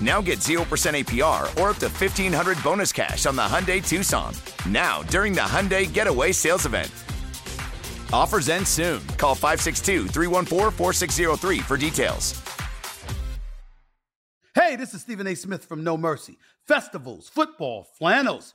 Now get 0% APR or up to 1500 bonus cash on the Hyundai Tucson. Now, during the Hyundai Getaway Sales Event. Offers end soon. Call 562 314 4603 for details. Hey, this is Stephen A. Smith from No Mercy. Festivals, football, flannels.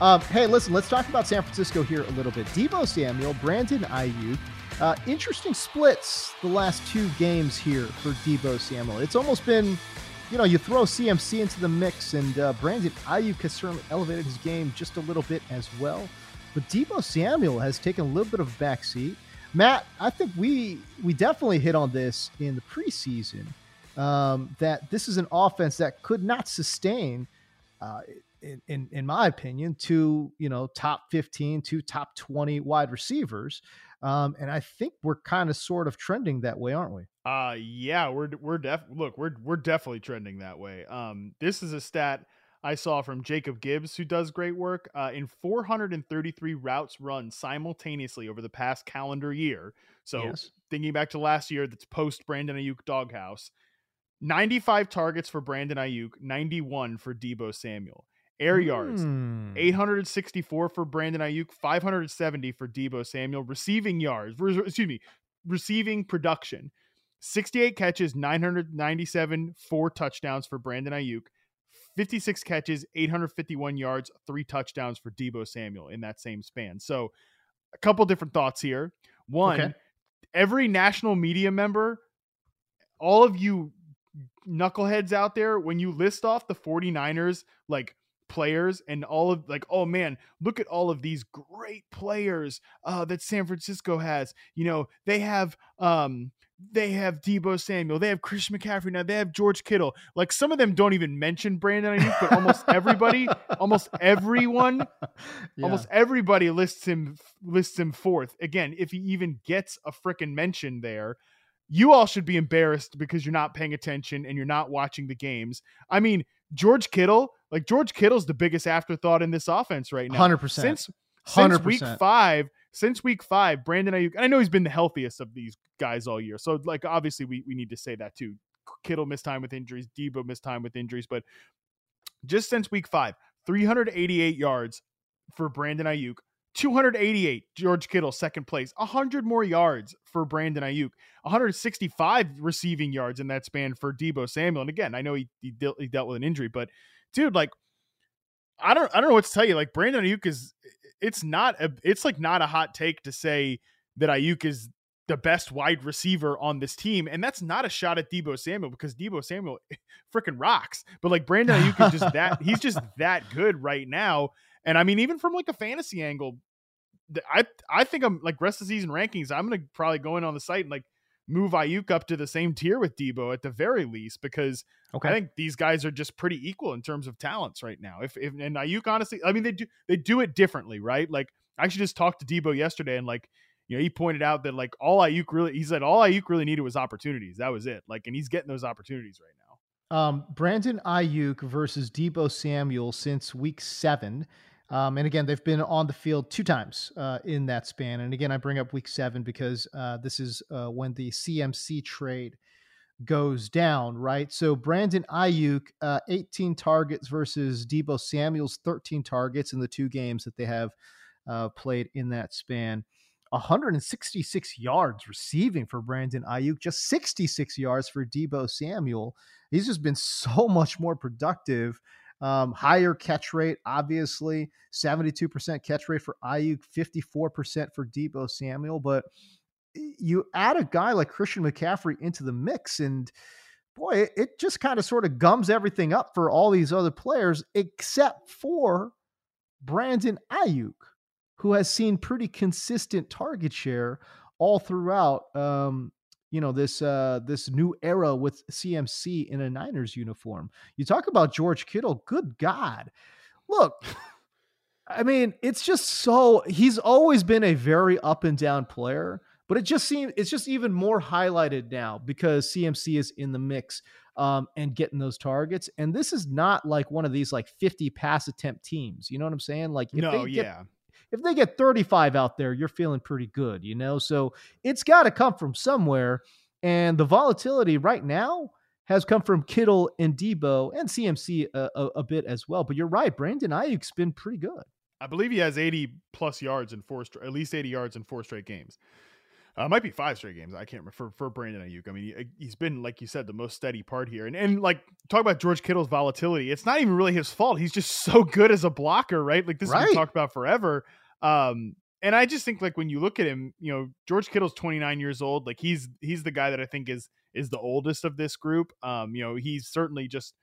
Um, hey, listen, let's talk about San Francisco here a little bit. Deebo Samuel, Brandon Aiyuk. Uh, interesting splits the last two games here for Deebo Samuel. It's almost been, you know, you throw CMC into the mix, and uh, Brandon Aiyuk has certainly elevated his game just a little bit as well. But Deebo Samuel has taken a little bit of a backseat. Matt, I think we we definitely hit on this in the preseason um, that this is an offense that could not sustain. Uh, in, in, in my opinion, two you know top fifteen, two top twenty wide receivers, um, and I think we're kind of sort of trending that way, aren't we? Uh yeah, we're we're def look we're we're definitely trending that way. Um, this is a stat I saw from Jacob Gibbs, who does great work uh, in 433 routes run simultaneously over the past calendar year. So Yes. thinking back to last year, that's post Brandon Aiyuk doghouse. 95 targets for Brandon Aiyuk, 91 for Deebo Samuel. Air yards, Hmm. 864 for Brandon Aiyuk, 570 for Deebo Samuel. Receiving yards, re- excuse me, receiving production, 68 catches, 997, four touchdowns for Brandon Aiyuk, 56 catches, 851 yards, three touchdowns for Deebo Samuel in that same span. So, a couple different thoughts here. One, Okay. every national media member, all of you knuckleheads out there, when you list off the 49ers, like players and all of like oh man look at all of these great players uh that San Francisco has. You know they have um they have Deebo Samuel they have Christian McCaffrey now they have George Kittle. Like some of them don't even mention Brandon Aiyuk but almost everybody almost everyone Yeah. almost everybody lists him lists him fourth. Again if he even gets a freaking mention there you all should be embarrassed because you're not paying attention and you're not watching the games. I mean george kittle like george kittle's the biggest afterthought in this offense right now 100%. since since week 100%. five since week five brandon aiyuk i know he's been the healthiest of these guys all year so like obviously we, we need to say that too kittle missed time with injuries deebo missed time with injuries but just since week five 388 yards for Brandon Aiyuk, 288 George Kittle second place, 100 more yards for Brandon Aiyuk, 165 receiving yards in that span for Deebo Samuel. And again, I know he he dealt, he dealt with an injury, but dude, like I don't I don't know what to tell you. Like Brandon Aiyuk is it's not a it's like not a hot take to say that Aiyuk is the best wide receiver on this team, and that's not a shot at Deebo Samuel because Deebo Samuel freaking rocks. But like Brandon Aiyuk is just that he's just that good right now. And I mean, even from like a fantasy angle, I I think I'm like rest of the season rankings. I'm gonna probably go in on the site and like move Aiyuk up to the same tier with Deebo at the very least because Okay. I think these guys are just pretty equal in terms of talents right now. If, if and Aiyuk honestly, I mean they do they do it differently, right? Like I actually just talked to Deebo yesterday and like you know he pointed out that like all Aiyuk really he said all Aiyuk really needed was opportunities. That was it. Like and he's getting those opportunities right now. Um, Brandon Aiyuk versus Deebo Samuel since week seven. Um, and again, they've been on the field two times uh, in that span. And again, I bring up week seven because uh, this is uh, when the CMC trade goes down, right? So Brandon Aiyuk, uh, 18 targets versus Deebo Samuel's 13 targets in the two games that they have uh, played in that span. 166 yards receiving for Brandon Aiyuk, just 66 yards for Deebo Samuel. He's just been so much more productive. Um, higher catch rate, obviously, 72% catch rate for Aiyuk, 54% for Deebo Samuel. But you add a guy like Christian McCaffrey into the mix, and boy, it, it just kind of sort of gums everything up for all these other players, except for Brandon Aiyuk, who has seen pretty consistent target share all throughout. Um, you know this uh this new era with CMC in a Niners uniform. You talk about George Kittle, good god. Look, I mean, it's just so he's always been a very up and down player, but it just seems it's just even more highlighted now because CMC is in the mix um, and getting those targets. And this is not like one of these like 50 pass attempt teams. You know what I'm saying? Like if no, they yeah. If they get 35 out there, you're feeling pretty good, you know? So it's got to come from somewhere. And the volatility right now has come from Kittle and Deebo and CMC a, a, a bit as well. But you're right, Brandon Aiyuk's been pretty good. I believe he has 80 plus yards in four, at least 80 yards in four straight games. Uh, might be five straight games. I can't remember for, for Brandon Aiyuk. I mean, he, has been like you said, the most steady part here. And and like talk about George Kittle's volatility. It's not even really his fault. He's just so good as a blocker, right? Like this right. been talked about forever. Um, and I just think like when you look at him, you know, George Kittle's 29 years old. Like he's he's the guy that I think is is the oldest of this group. Um, you know, he's certainly just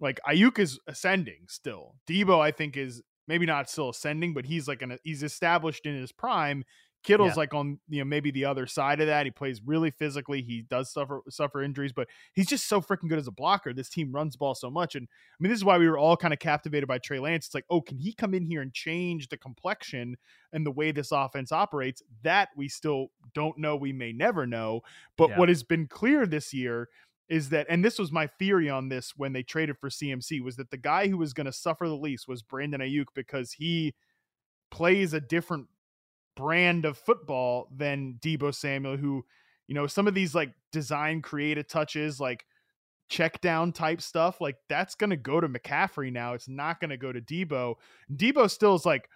like Aiyuk is ascending still. Deebo, I think, is maybe not still ascending, but he's like an he's established in his prime. Kittle's yeah. like on you know maybe the other side of that. He plays really physically. He does suffer suffer injuries, but he's just so freaking good as a blocker. This team runs ball so much, and I mean this is why we were all kind of captivated by Trey Lance. It's like, oh, can he come in here and change the complexion and the way this offense operates? That we still don't know. We may never know. But yeah. what has been clear this year is that, and this was my theory on this when they traded for CMC, was that the guy who was going to suffer the least was Brandon Aiyuk because he plays a different brand of football than Deebo Samuel, who, you know, some of these like design creative touches, like check down type stuff, like that's going to go to McCaffrey now. It's not going to go to Deebo. Deebo still is like,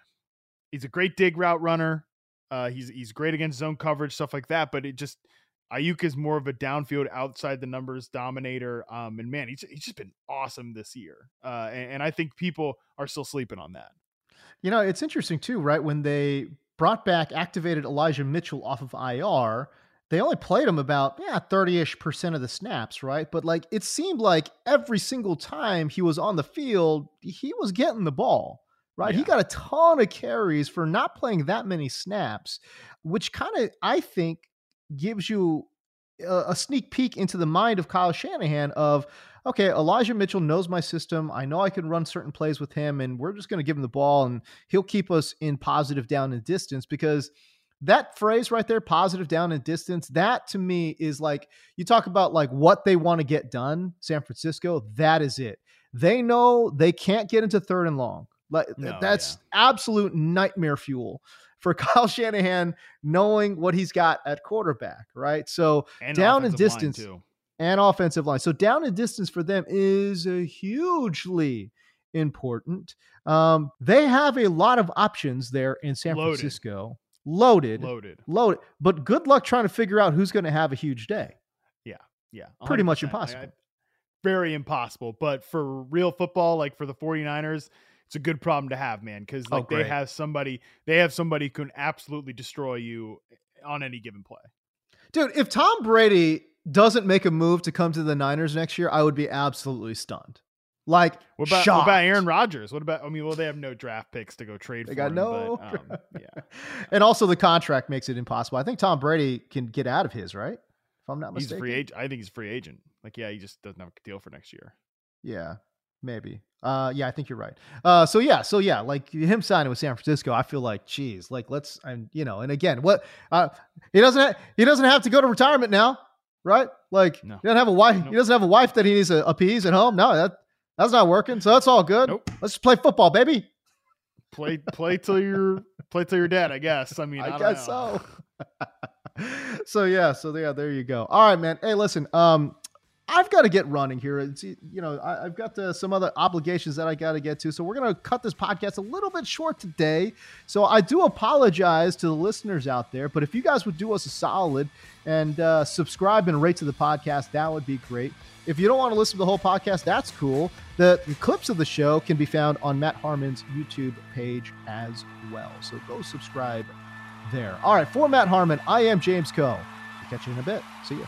he's a great dig route runner. Uh, he's he's great against zone coverage, stuff like that. But it just Aiyuk is more of a downfield, outside the numbers dominator. Um, and man, he's he's just been awesome this year. Uh, and, and I think people are still sleeping on that. You know, it's interesting too, right? When they brought back, activated Elijah Mitchell off of IR. They only played him about yeah thirty ish percent of the snaps, right? But like it seemed like every single time he was on the field, he was getting the ball, right? Yeah. He got a ton of carries for not playing that many snaps, which kind of I think gives you a, a sneak peek into the mind of Kyle Shanahan of okay, Elijah Mitchell knows my system. I know I can run certain plays with him, and we're just going to give him the ball, and he'll keep us in positive down and distance because that phrase right there, positive down and distance, that to me is like you talk about like what they want to get done, San Francisco, that is it. They know they can't get into third and long. Like no, that's yeah. absolute nightmare fuel for Kyle Shanahan knowing what he's got at quarterback, right? So and down and distance and offensive line. So down and distance for them is hugely important. Um, they have a lot of options there in San loaded. Francisco. Loaded, loaded, loaded. But good luck trying to figure out who's going to have a huge day. Yeah, yeah. Pretty much impossible. I, I, very impossible. But for real football, like for the 49ers, it's a good problem to have, man, because oh, like oh, they have somebody, they have somebody who can absolutely destroy you on any given play. Dude, if Tom Brady doesn't make a move to come to the Niners next year, I would be absolutely stunned. Like, what about, what about Aaron Rodgers? What about? I mean, well, they have no draft picks to go trade. They got him, no. But, um, yeah, and also the contract makes it impossible. I think Tom Brady can get out of his right. If I'm not mistaken, he's free agent. I think he's free agent. Like, yeah, he just doesn't have a deal for next year. Yeah, maybe. Uh, yeah, I think you're right. Uh, so yeah, so yeah, like him signing with San Francisco, I feel like, geez, like let's, and you know, and again, what, uh, he doesn't, ha- he doesn't have to go to retirement now right? Like no. he doesn't have a wife. Nope. He doesn't have a wife that he needs to appease at home. No, that that's not working. So that's all good. Nope. Let's play football, baby. Play play till you're play till you're dead. I guess. I mean, I, I guess so. so yeah, so yeah, there you go. All right, man. Hey, listen. Um, I've got to get running here. It's, you know, I, have got uh, some other obligations that I got to get to. So we're going to cut this podcast a little bit short today. So I do apologize to the listeners out there. But if you guys would do us a solid and uh, subscribe and rate to the podcast, that would be great. If you don't want to listen to the whole podcast, that's cool. The, the clips of the show can be found on Matt Harmon's YouTube page as well. So go subscribe there. All right, for Matt Harmon, I am James. I'll catch you in a bit. See you.